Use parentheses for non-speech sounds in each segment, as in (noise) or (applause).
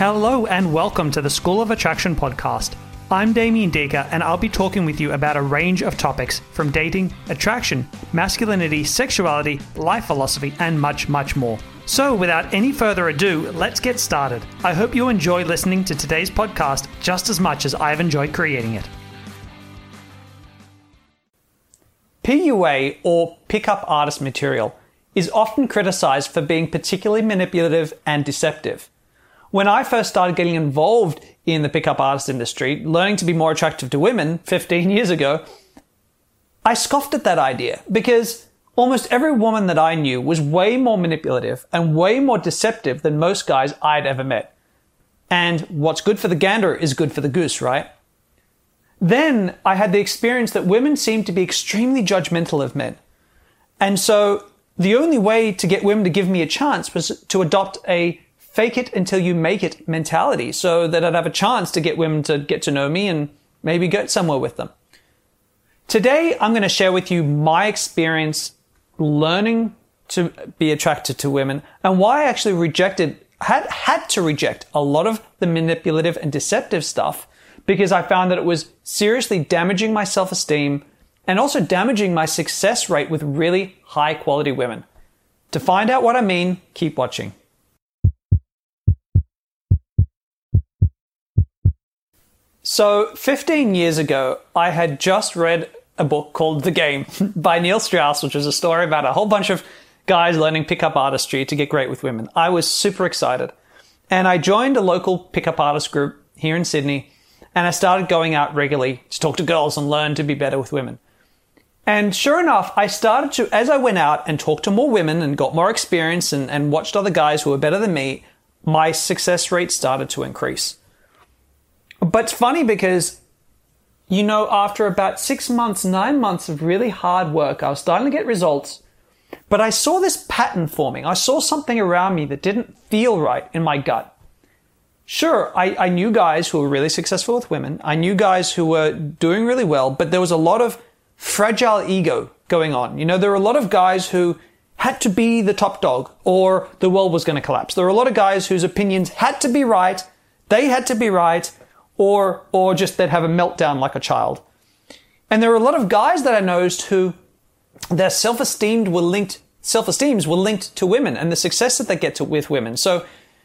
Hello and welcome to the School of Attraction podcast. I'm Damien Diga and I'll be talking with you about a range of topics from dating, attraction, masculinity, sexuality, life philosophy, and much, much more. So, without any further ado, let's get started. I hope you enjoy listening to today's podcast just as much as I've enjoyed creating it. PUA, or pickup artist material, is often criticized for being particularly manipulative and deceptive. When I first started getting involved in the pickup artist industry, learning to be more attractive to women 15 years ago, I scoffed at that idea because almost every woman that I knew was way more manipulative and way more deceptive than most guys I'd ever met. And what's good for the gander is good for the goose, right? Then I had the experience that women seemed to be extremely judgmental of men. And so the only way to get women to give me a chance was to adopt a fake it until you make it mentality so that I'd have a chance to get women to get to know me and maybe get somewhere with them. Today, I'm going to share with you my experience learning to be attracted to women and why I actually rejected, had, had to reject a lot of the manipulative and deceptive stuff because I found that it was seriously damaging my self-esteem and also damaging my success rate with really high quality women. To find out what I mean, keep watching. So, 15 years ago, I had just read a book called The Game (laughs) by Neil Strauss, which was a story about a whole bunch of guys learning pickup artistry to get great with women. I was super excited. And I joined a local pickup artist group here in Sydney, and I started going out regularly to talk to girls and learn to be better with women. And sure enough, I started to, as I went out and talked to more women and got more experience and, and watched other guys who were better than me, my success rate started to increase. But it's funny because, you know, after about six months, nine months of really hard work, I was starting to get results. But I saw this pattern forming. I saw something around me that didn't feel right in my gut. Sure, I, I knew guys who were really successful with women. I knew guys who were doing really well, but there was a lot of fragile ego going on. You know, there were a lot of guys who had to be the top dog or the world was going to collapse. There were a lot of guys whose opinions had to be right. They had to be right or, or just they'd have a meltdown like a child. And there are a lot of guys that I noticed who their self-esteem were linked, self-esteems were linked to women and the success that they get to with women. So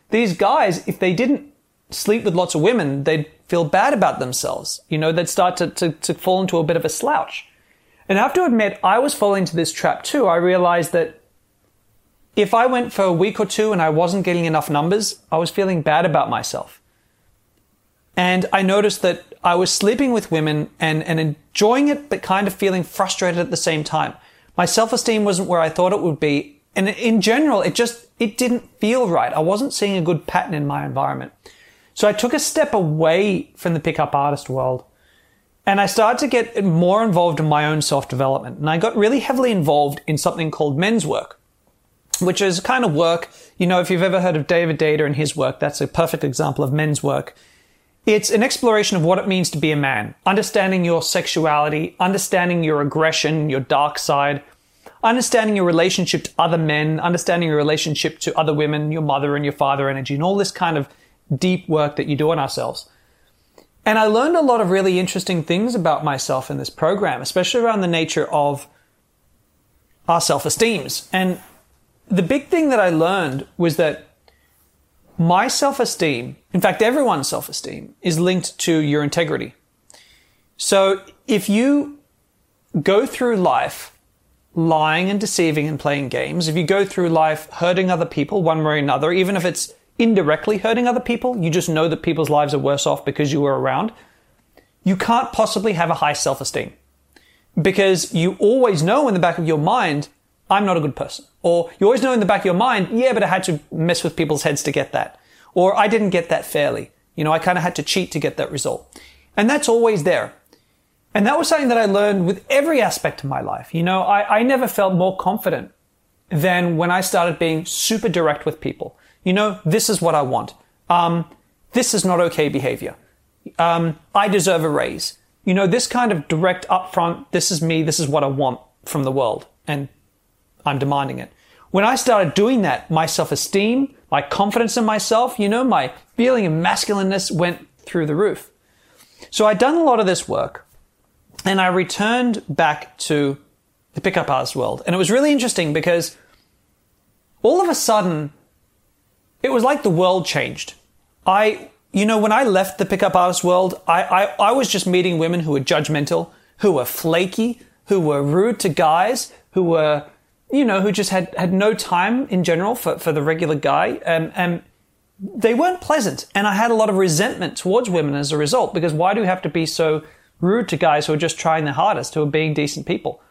these guys, if they didn't sleep with lots of women, they'd feel bad about themselves. You know, they'd start to, to, to fall into a bit of a slouch. And I have to admit, I was falling into this trap too. I realized that if I went for a week or two and I wasn't getting enough numbers, I was feeling bad about myself. And I noticed that I was sleeping with women and, and enjoying it, but kind of feeling frustrated at the same time. My self-esteem wasn't where I thought it would be. And in general, it just, it didn't feel right. I wasn't seeing a good pattern in my environment. So I took a step away from the pickup artist world and I started to get more involved in my own self-development. And I got really heavily involved in something called men's work, which is kind of work. You know, if you've ever heard of David Deida and his work, that's a perfect example of men's work. It's an exploration of what it means to be a man, understanding your sexuality, understanding your aggression, your dark side, understanding your relationship to other men, understanding your relationship to other women, your mother and your father energy, and all this kind of deep work that you do on ourselves. And I learned a lot of really interesting things about myself in this program, especially around the nature of our self-esteems. And the big thing that I learned was that my self esteem, in fact, everyone's self esteem, is linked to your integrity. So if you go through life lying and deceiving and playing games, if you go through life hurting other people one way or another, even if it's indirectly hurting other people, you just know that people's lives are worse off because you were around, you can't possibly have a high self esteem. Because you always know in the back of your mind I'm not a good person. Or you always know in the back of your mind, yeah, but I had to mess with people's heads to get that. Or I didn't get that fairly. You know, I kind of had to cheat to get that result. And that's always there. And that was something that I learned with every aspect of my life. You know, I, I never felt more confident than when I started being super direct with people. You know, this is what I want. Um, this is not okay behavior. Um, I deserve a raise. You know, this kind of direct upfront, this is me, this is what I want from the world. And I'm demanding it. When I started doing that, my self-esteem, my confidence in myself, you know, my feeling of masculineness went through the roof. So I'd done a lot of this work and I returned back to the pickup artist world. And it was really interesting because all of a sudden, it was like the world changed. I, you know, when I left the pickup artist world, I, I, I was just meeting women who were judgmental, who were flaky, who were rude to guys, who were, you know, who just had, had no time in general for, for the regular guy. Um, and they weren't pleasant. And I had a lot of resentment towards women as a result, because why do we have to be so rude to guys who are just trying their hardest, who are being decent people?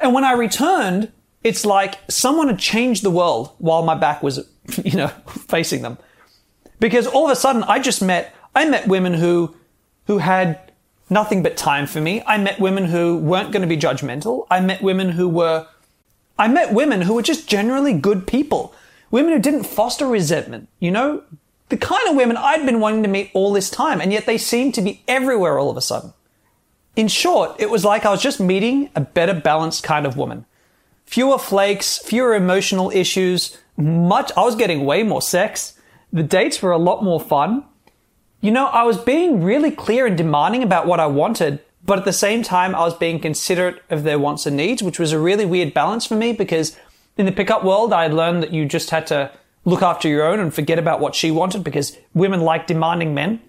And when I returned, it's like someone had changed the world while my back was, (laughs) you know, (laughs) facing them. Because all of a sudden I just met, I met women who, who had nothing but time for me. I met women who weren't going to be judgmental. I met women who were, I met women who were just generally good people. Women who didn't foster resentment, you know, the kind of women I'd been wanting to meet all this time, and yet they seemed to be everywhere all of a sudden. In short, it was like I was just meeting a better balanced kind of woman. Fewer flakes, fewer emotional issues, much, I was getting way more sex. The dates were a lot more fun. You know, I was being really clear and demanding about what I wanted, but at the same time, I was being considerate of their wants and needs, which was a really weird balance for me because in the pickup world, I had learned that you just had to look after your own and forget about what she wanted because women like demanding men.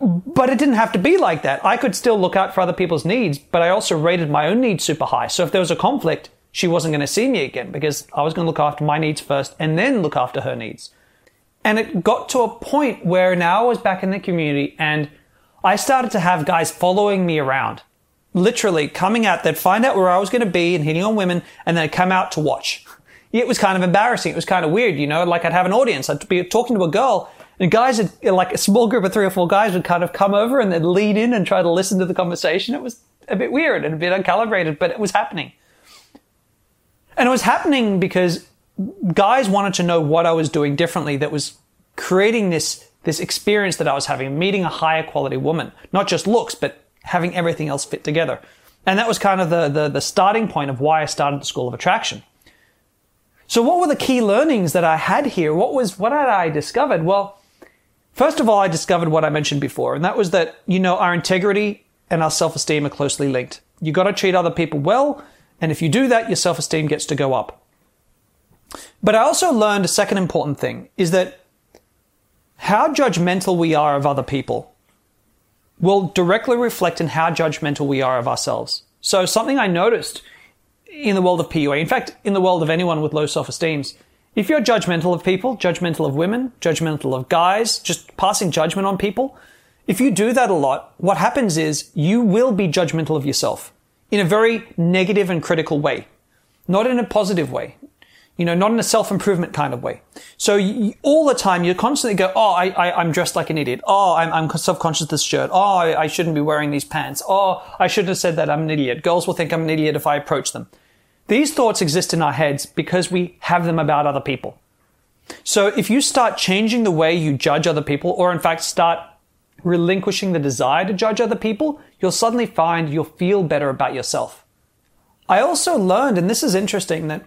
But it didn't have to be like that. I could still look out for other people's needs, but I also rated my own needs super high. So if there was a conflict, she wasn't going to see me again because I was going to look after my needs first and then look after her needs. And it got to a point where now I was back in the community and I started to have guys following me around. Literally coming out, they'd find out where I was going to be and hitting on women and then come out to watch. It was kind of embarrassing. It was kind of weird, you know, like I'd have an audience. I'd be talking to a girl and guys, would, like a small group of three or four guys would kind of come over and they'd lean in and try to listen to the conversation. It was a bit weird and a bit uncalibrated, but it was happening. And it was happening because guys wanted to know what I was doing differently that was creating this, this experience that I was having, meeting a higher quality woman, not just looks, but having everything else fit together. And that was kind of the, the, the starting point of why I started the School of Attraction. So what were the key learnings that I had here? What was, what had I discovered? Well, first of all, I discovered what I mentioned before, and that was that, you know, our integrity and our self-esteem are closely linked. You gotta treat other people well, and if you do that, your self-esteem gets to go up. But I also learned a second important thing is that how judgmental we are of other people will directly reflect in how judgmental we are of ourselves. So something I noticed in the world of PUA, in fact, in the world of anyone with low self-esteem, if you're judgmental of people, judgmental of women, judgmental of guys, just passing judgment on people, if you do that a lot, what happens is you will be judgmental of yourself in a very negative and critical way, not in a positive way. You know, not in a self-improvement kind of way. So you, all the time you constantly go, oh, I, I, am dressed like an idiot. Oh, I'm, I'm self-conscious of this shirt. Oh, I, I shouldn't be wearing these pants. Oh, I shouldn't have said that. I'm an idiot. Girls will think I'm an idiot if I approach them. These thoughts exist in our heads because we have them about other people. So if you start changing the way you judge other people, or in fact start relinquishing the desire to judge other people, you'll suddenly find you'll feel better about yourself. I also learned, and this is interesting, that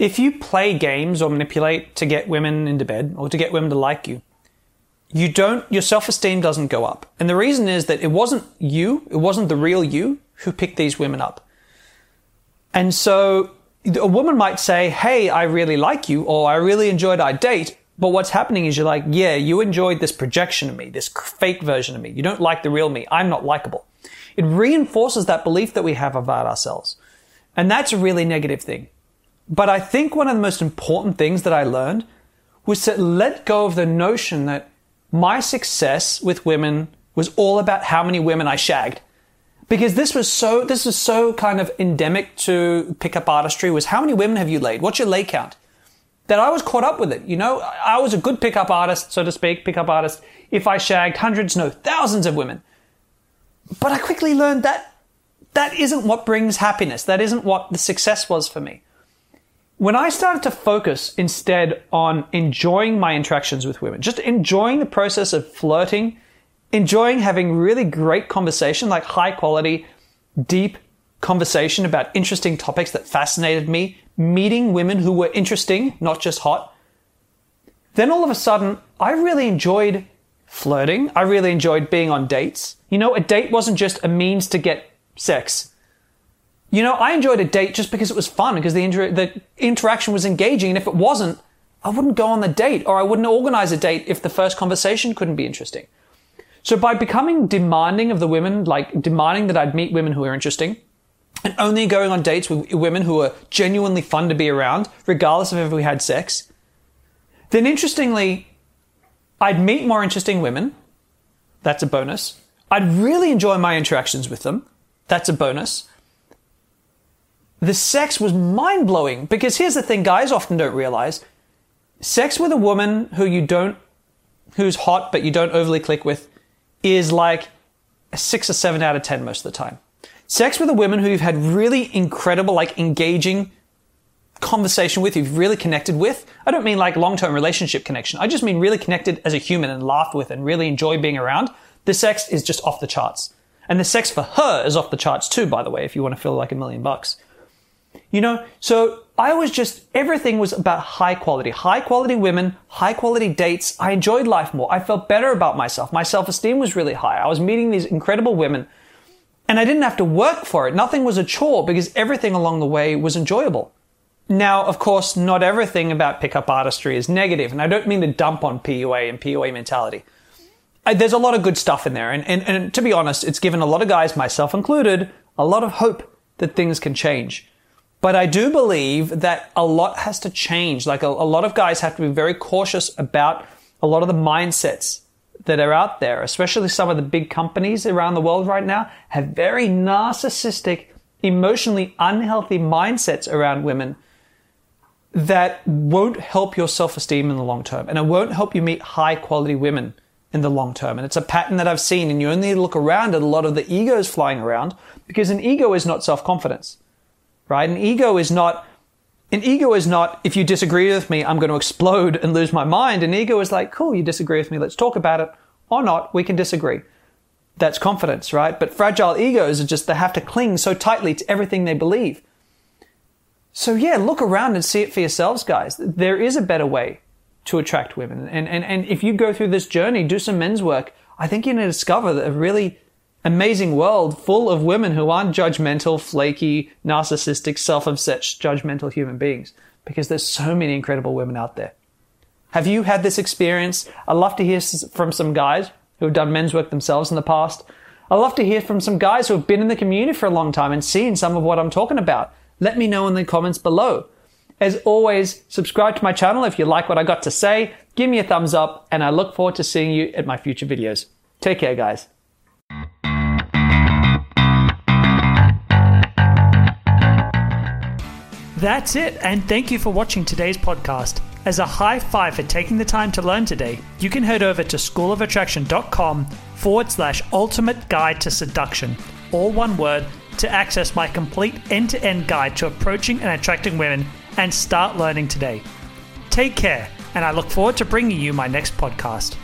if you play games or manipulate to get women into bed or to get women to like you, you don't, your self-esteem doesn't go up. And the reason is that it wasn't you, it wasn't the real you who picked these women up. And so a woman might say, Hey, I really like you, or I really enjoyed our date. But what's happening is you're like, yeah, you enjoyed this projection of me, this fake version of me. You don't like the real me. I'm not likable. It reinforces that belief that we have about ourselves. And that's a really negative thing. But I think one of the most important things that I learned was to let go of the notion that my success with women was all about how many women I shagged. Because this was so, this was so kind of endemic to pickup artistry was how many women have you laid? What's your lay count? That I was caught up with it. You know, I was a good pickup artist, so to speak, pickup artist, if I shagged hundreds, no, thousands of women. But I quickly learned that that isn't what brings happiness. That isn't what the success was for me when I started to focus instead on enjoying my interactions with women, just enjoying the process of flirting, enjoying having really great conversation, like high quality, deep conversation about interesting topics that fascinated me, meeting women who were interesting, not just hot, then all of a sudden, I really enjoyed flirting. I really enjoyed being on dates. You know, a date wasn't just a means to get sex. You know, I enjoyed a date just because it was fun, because the, inter- the interaction was engaging. And if it wasn't, I wouldn't go on the date or I wouldn't organize a date if the first conversation couldn't be interesting. So by becoming demanding of the women, like demanding that I'd meet women who are interesting, and only going on dates with women who are genuinely fun to be around, regardless of if we had sex, then interestingly, I'd meet more interesting women. That's a bonus. I'd really enjoy my interactions with them. That's a bonus. The sex was mind blowing because here's the thing guys often don't realize sex with a woman who you don't, who's hot but you don't overly click with is like a six or seven out of 10 most of the time. Sex with a woman who you've had really incredible, like engaging conversation with, you've really connected with. I don't mean like long term relationship connection. I just mean really connected as a human and laughed with and really enjoy being around. The sex is just off the charts. And the sex for her is off the charts too, by the way, if you want to feel like a million bucks. You know, so I was just, everything was about high quality, high quality women, high quality dates. I enjoyed life more. I felt better about myself. My self esteem was really high. I was meeting these incredible women and I didn't have to work for it. Nothing was a chore because everything along the way was enjoyable. Now, of course, not everything about pickup artistry is negative, and I don't mean to dump on PUA and PUA mentality. I, there's a lot of good stuff in there, and, and, and to be honest, it's given a lot of guys, myself included, a lot of hope that things can change. But I do believe that a lot has to change. Like a, a, lot of guys have to be very cautious about a lot of the mindsets that are out there, especially some of the big companies around the world right now have very narcissistic, emotionally unhealthy mindsets around women that won't help your self-esteem in the long term and it won't help you meet high quality women in the long term. And it's a pattern that I've seen and you only look around at a lot of the egos flying around because an ego is not self-confidence right? An ego is not, an ego is not, if you disagree with me, I'm going to explode and lose my mind. An ego is like, cool, you disagree with me, let's talk about it, or not, we can disagree. That's confidence, right? But fragile egos are just, they have to cling so tightly to everything they believe. So yeah, look around and see it for yourselves, guys. There is a better way to attract women. And, and, and if you go through this journey, do some men's work, I think you're going to discover that a really amazing world full of women who aren't judgmental, flaky, narcissistic, self-obsessed, judgmental human beings. Because there's so many incredible women out there. Have you had this experience? I'd love to hear from some guys who have done men's work themselves in the past. I'd love to hear from some guys who have been in the community for a long time and seen some of what I'm talking about. Let me know in the comments below. As always, subscribe to my channel if you like what I got to say. Give me a thumbs up, and I look forward to seeing you at my future videos. Take care, guys. That's it, and thank you for watching today's podcast. As a high five for taking the time to learn today, you can head over to schoolofattraction.com forward slash ultimate guide to seduction, all one word, to access my complete end to end guide to approaching and attracting women and start learning today. Take care, and I look forward to bringing you my next podcast.